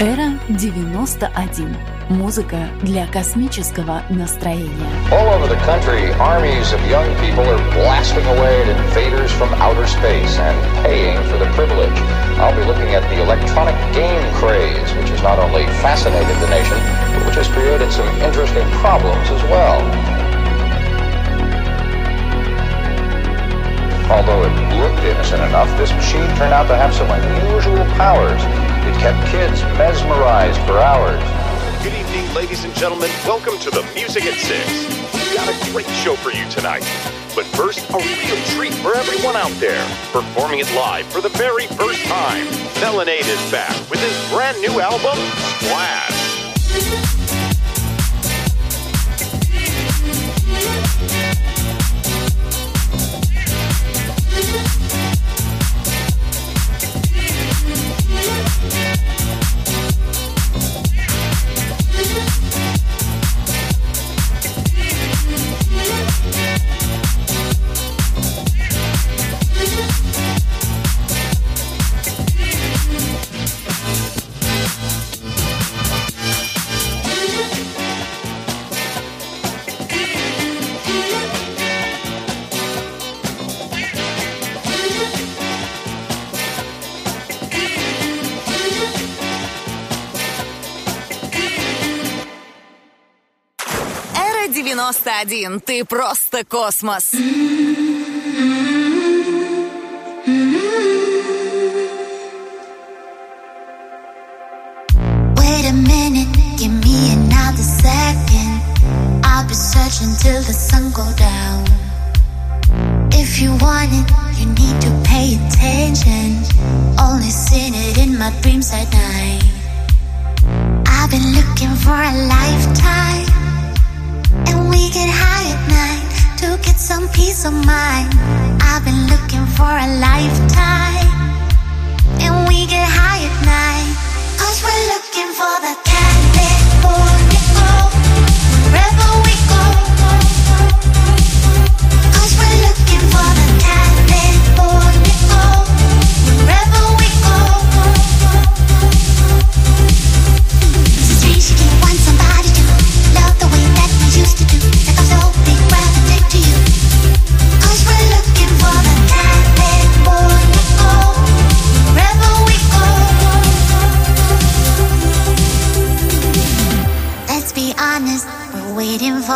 Эра 91. Музыка для космического настроения. All over the country, armies of young people are blasting away at invaders from outer space and paying for the privilege. I'll be looking at the electronic game craze, which has not only fascinated the nation, but which has created some interesting problems as well. Although it looked innocent enough, this machine turned out to have some unusual powers. It kept kids mesmerized for hours. Good evening, ladies and gentlemen. Welcome to the Music at Six. We've got a great show for you tonight. But first, a real treat for everyone out there. Performing it live for the very first time, Mélonade is back with his brand new album, Splash. Эра 91. Ты просто космос. Wait a minute, give me another second. I'll be searching till the sun go down. If you want it, you need to pay attention. Only seen it in my dreams at night. I've been looking for a lifetime, and we get high at night to get some peace of mind. I've been looking for a lifetime, and we get high at night. Cause we're looking for the gold.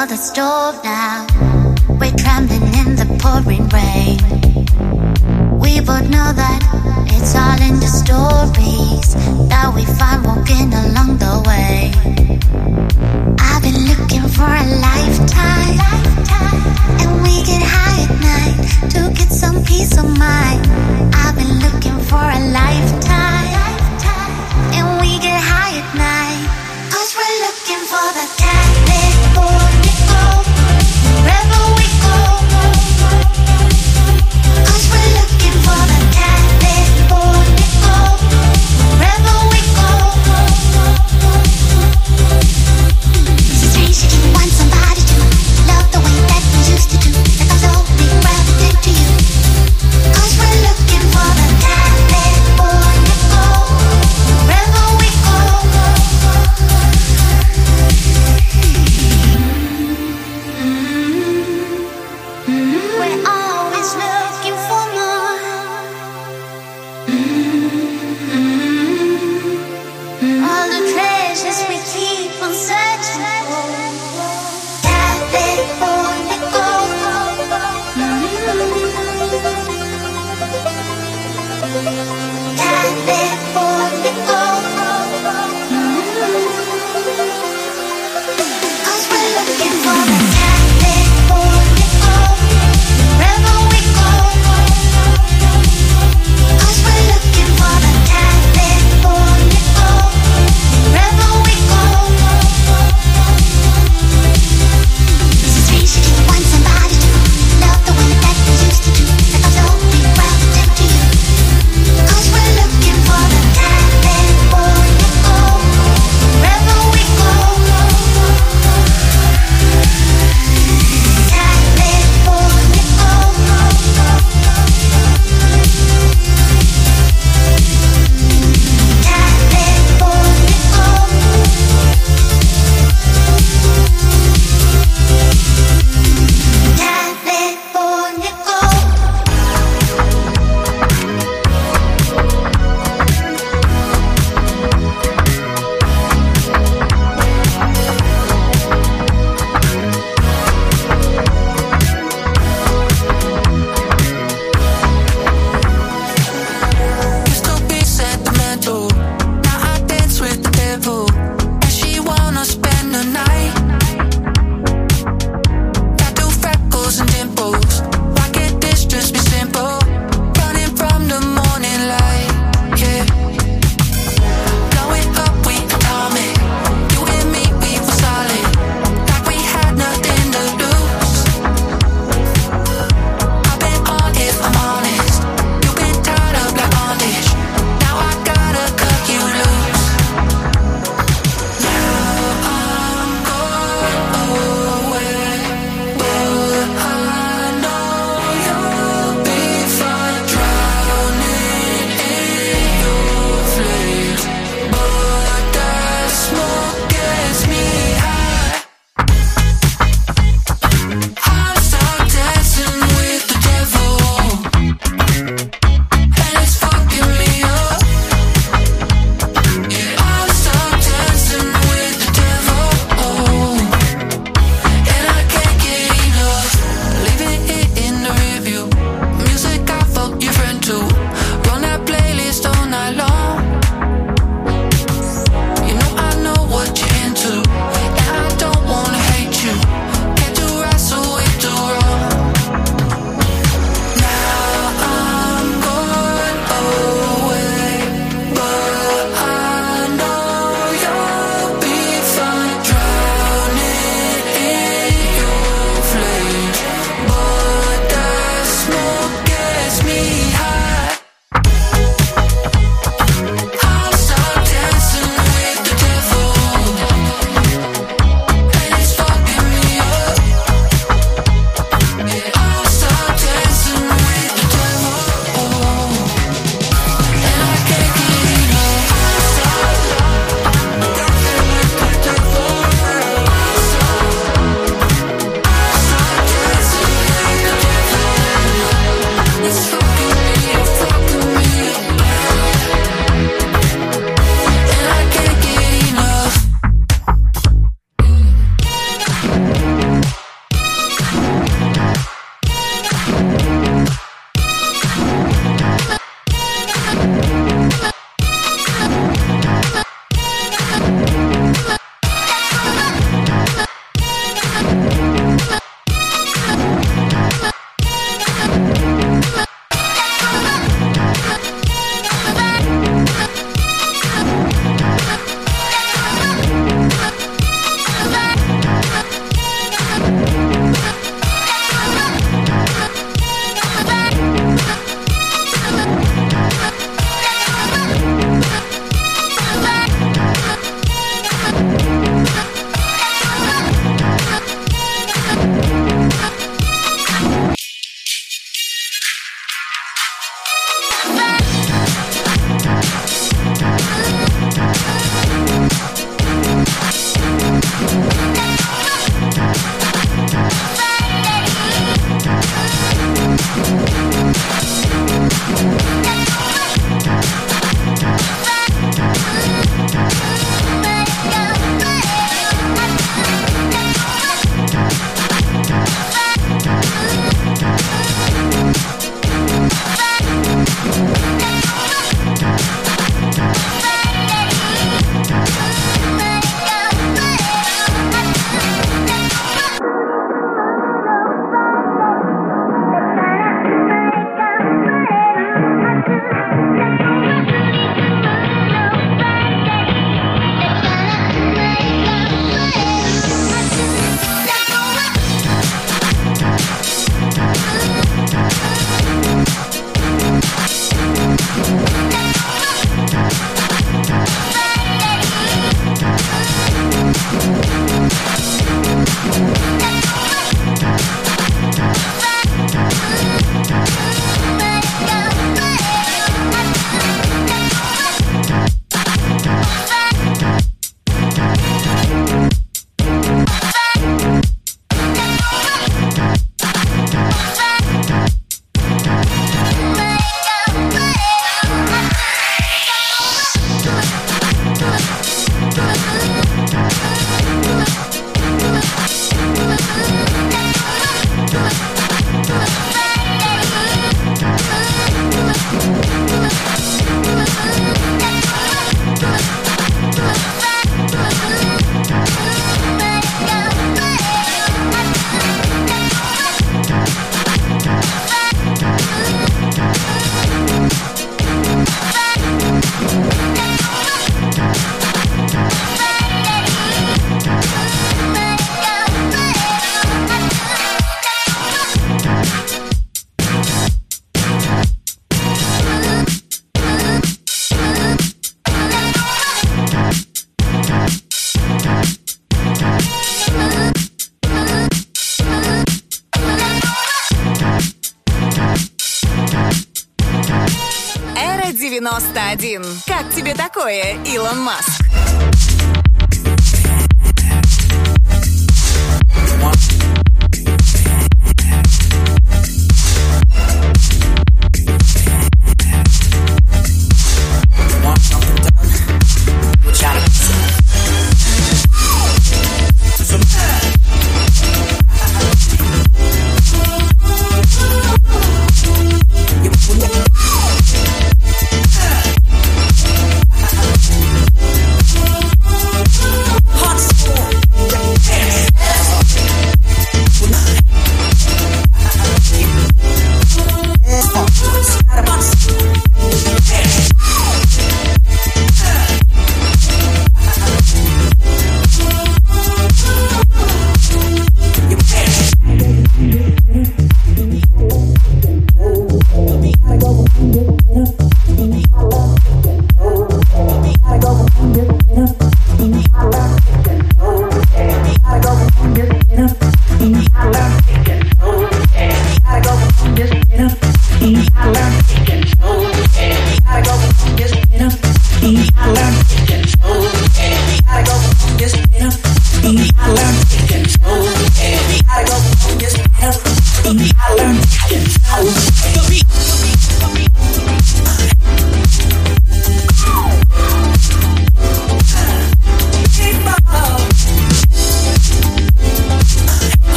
For the stove now. We're trembling in the pouring rain. We both know that it's all in the stories that we find walking along the way. I've been looking for a lifetime, and we get high at night to get some peace of mind. I've been looking for a lifetime, and we get high at night. Cause we're looking for the California gold. 91. Как тебе такое, Илон Маск?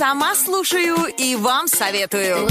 Сама слушаю и вам советую.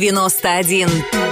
91.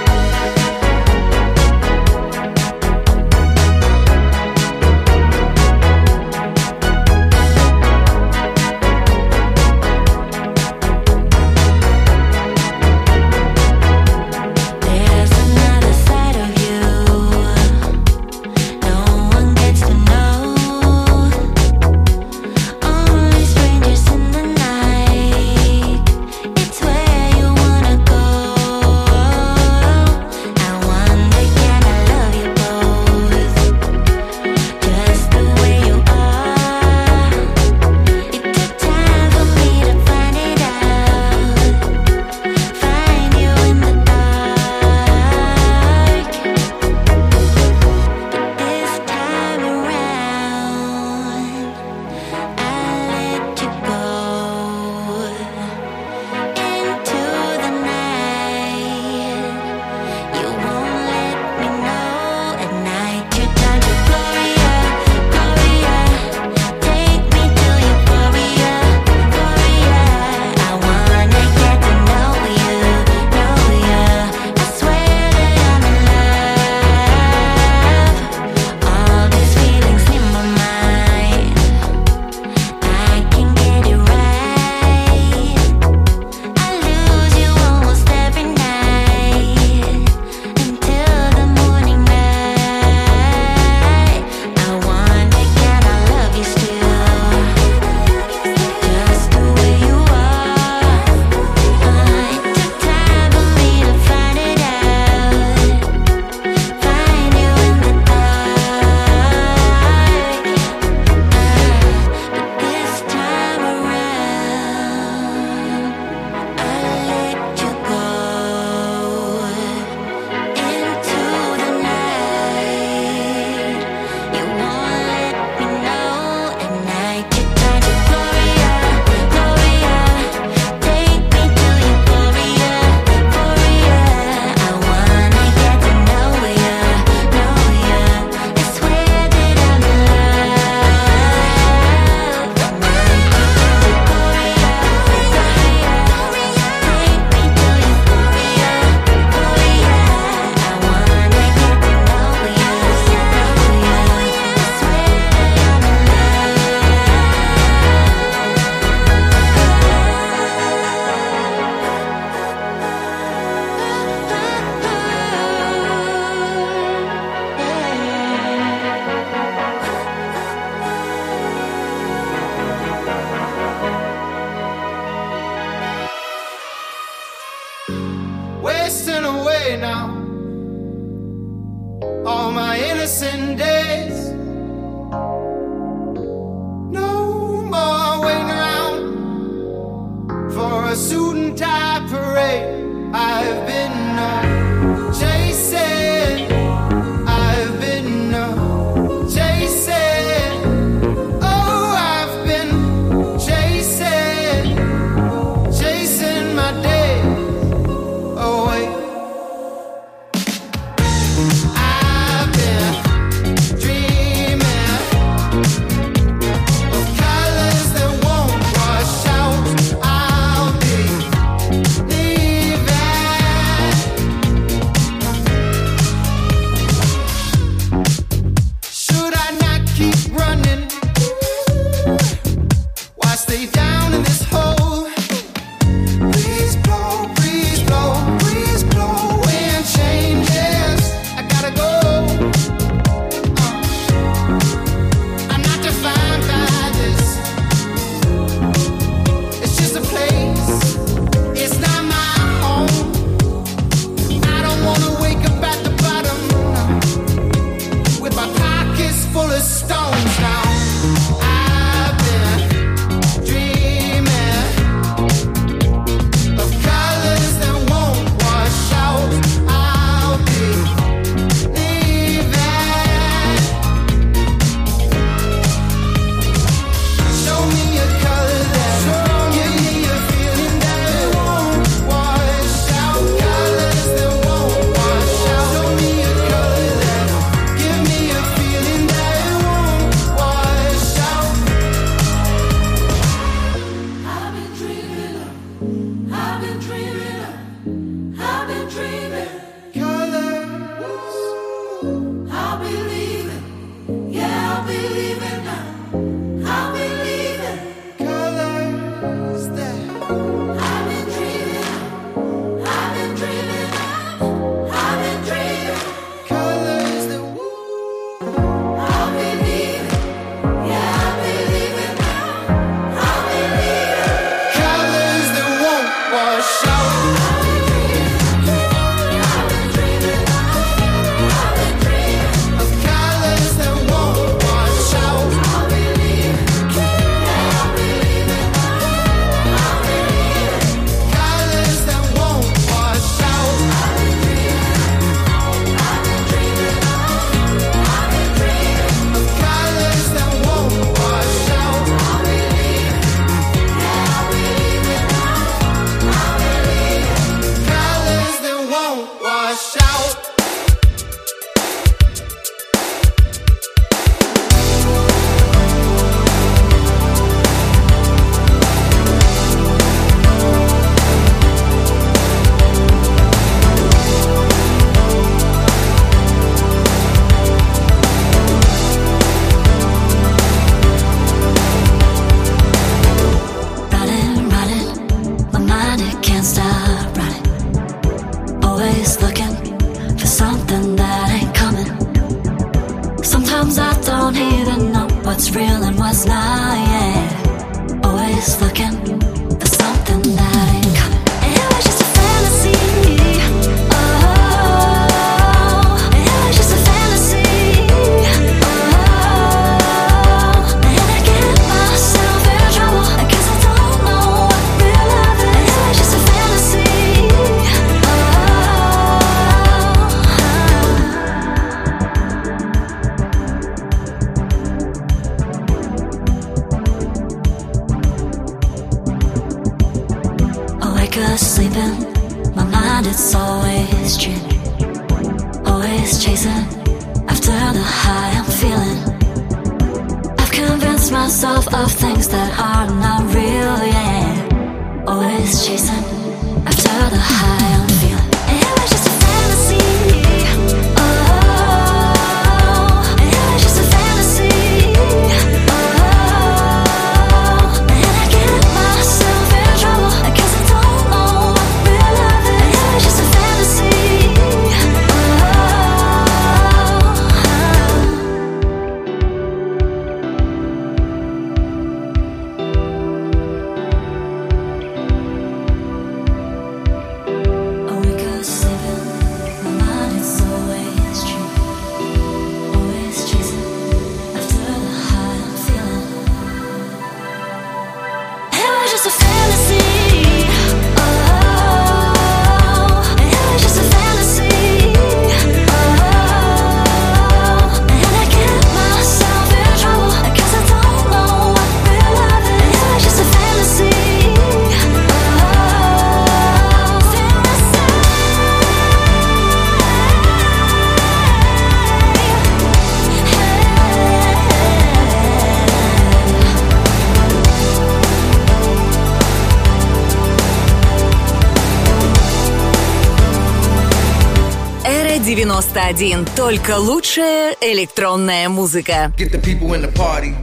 один. Только лучшая электронная музыка. Get the people in the party.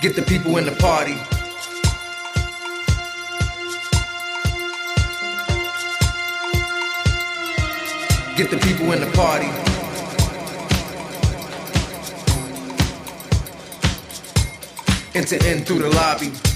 Get the people in the party. Get the people in the party. Into in through the lobby.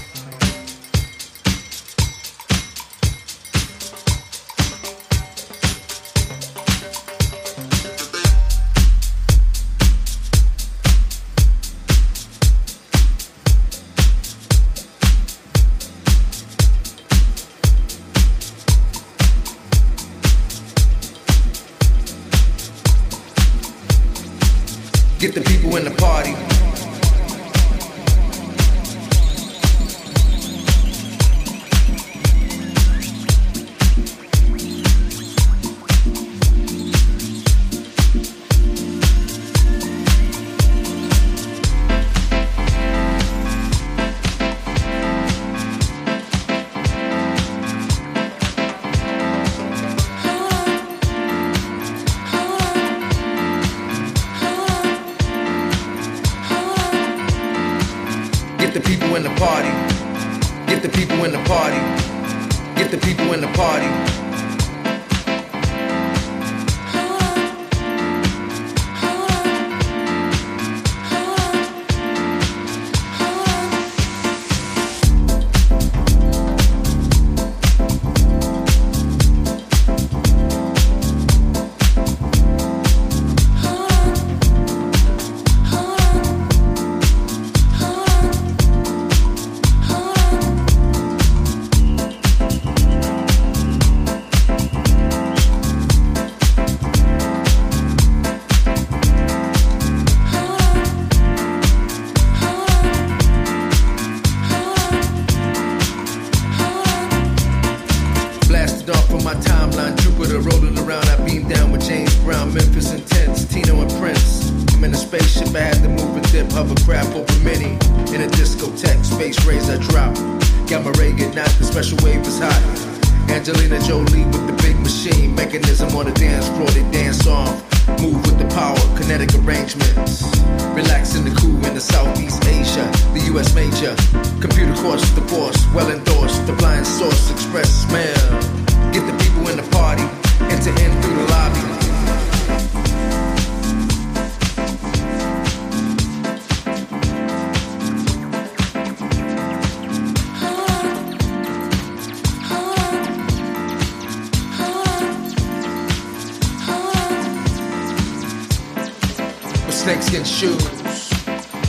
snakeskin shoes,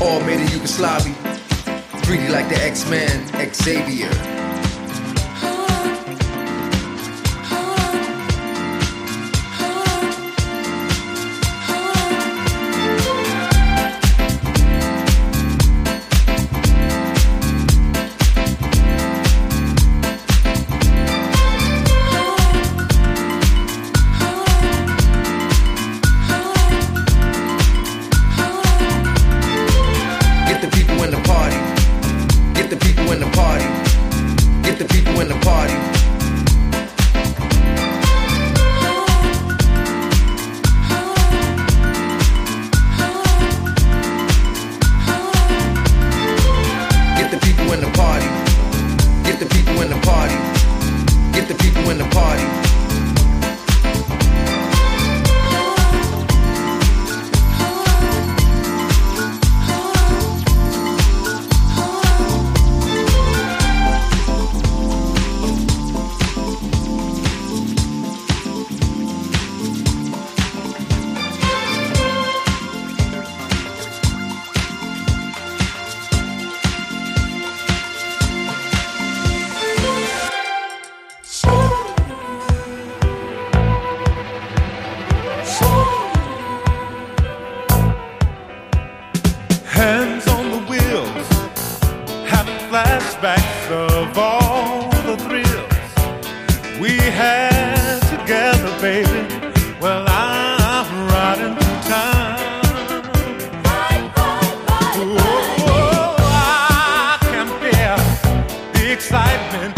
all made of Yugoslavia, greedy like the X-Men, Xavier. Excitement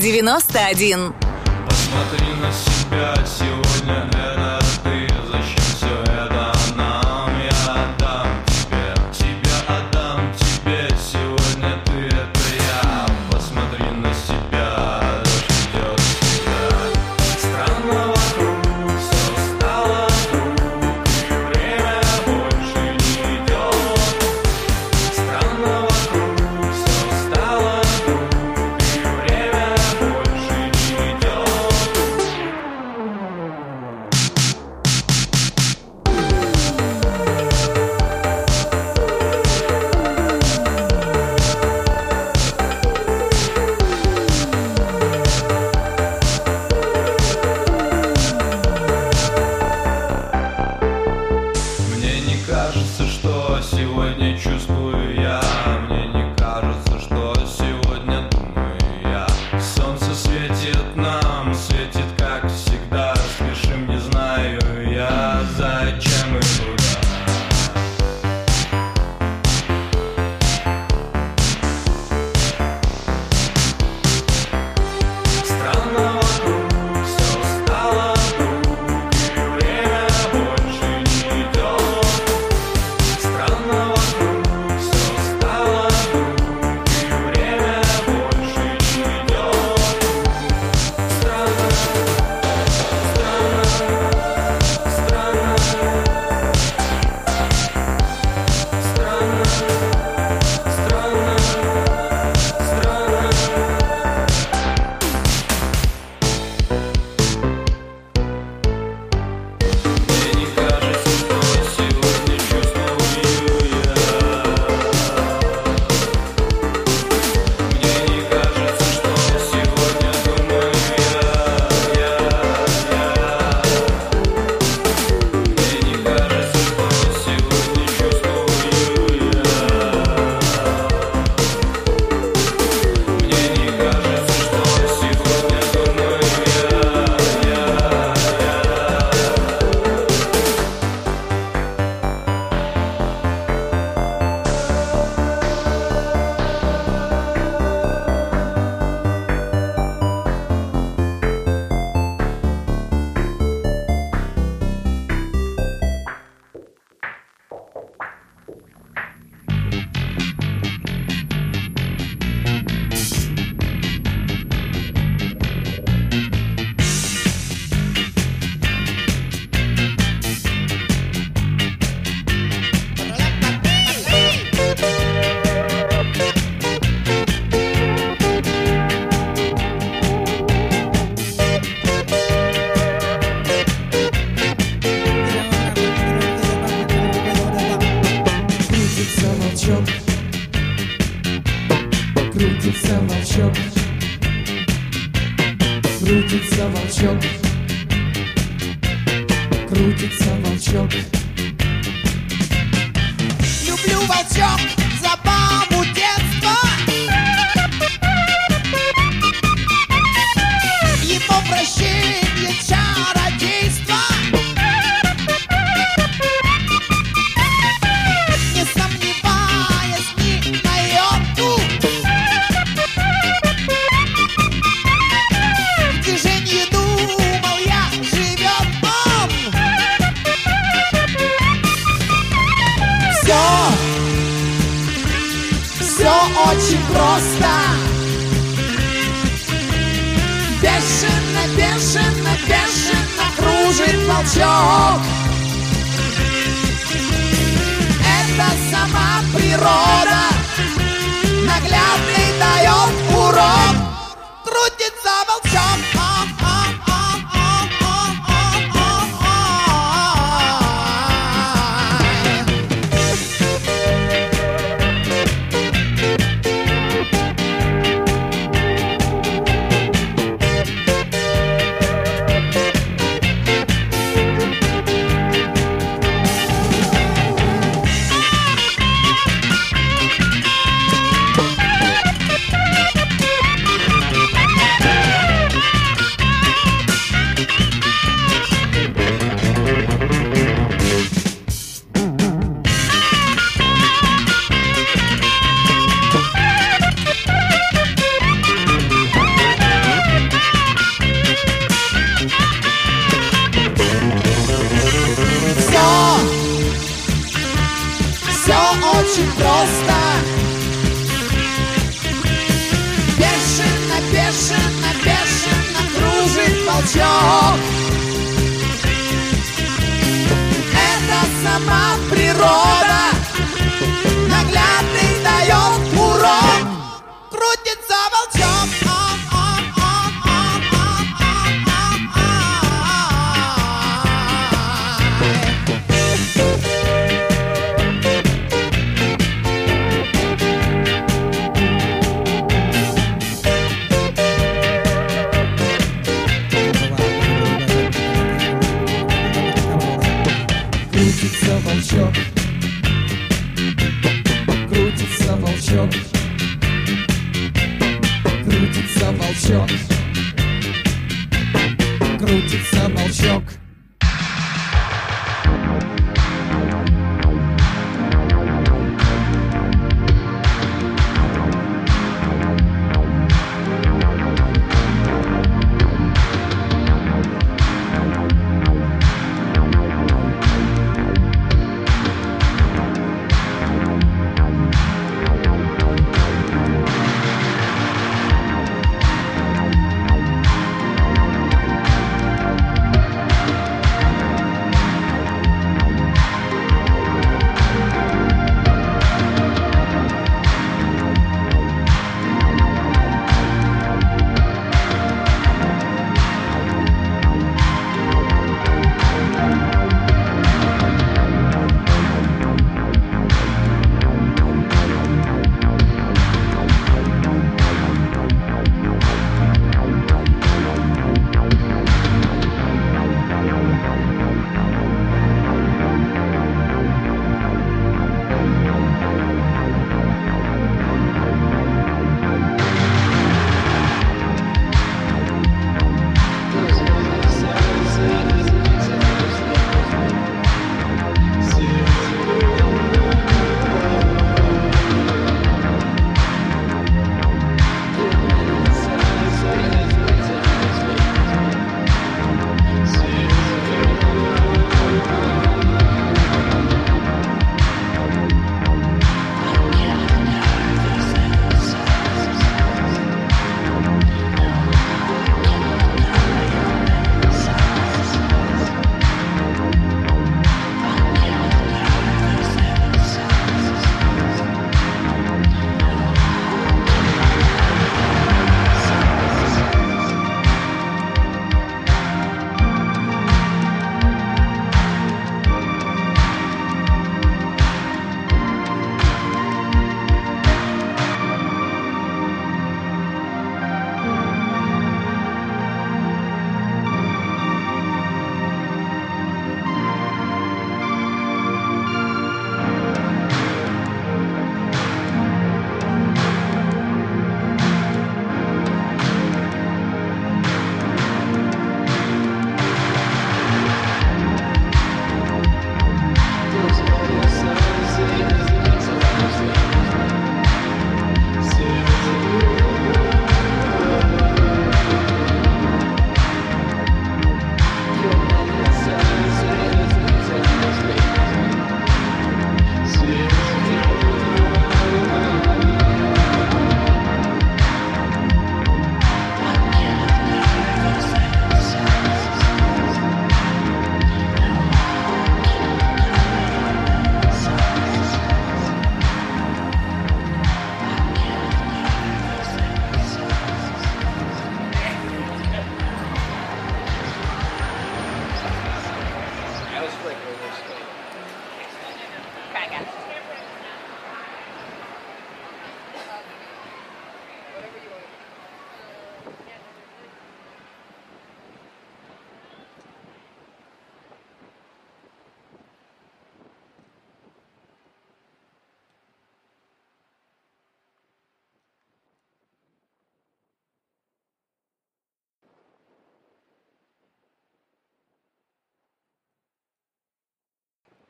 91.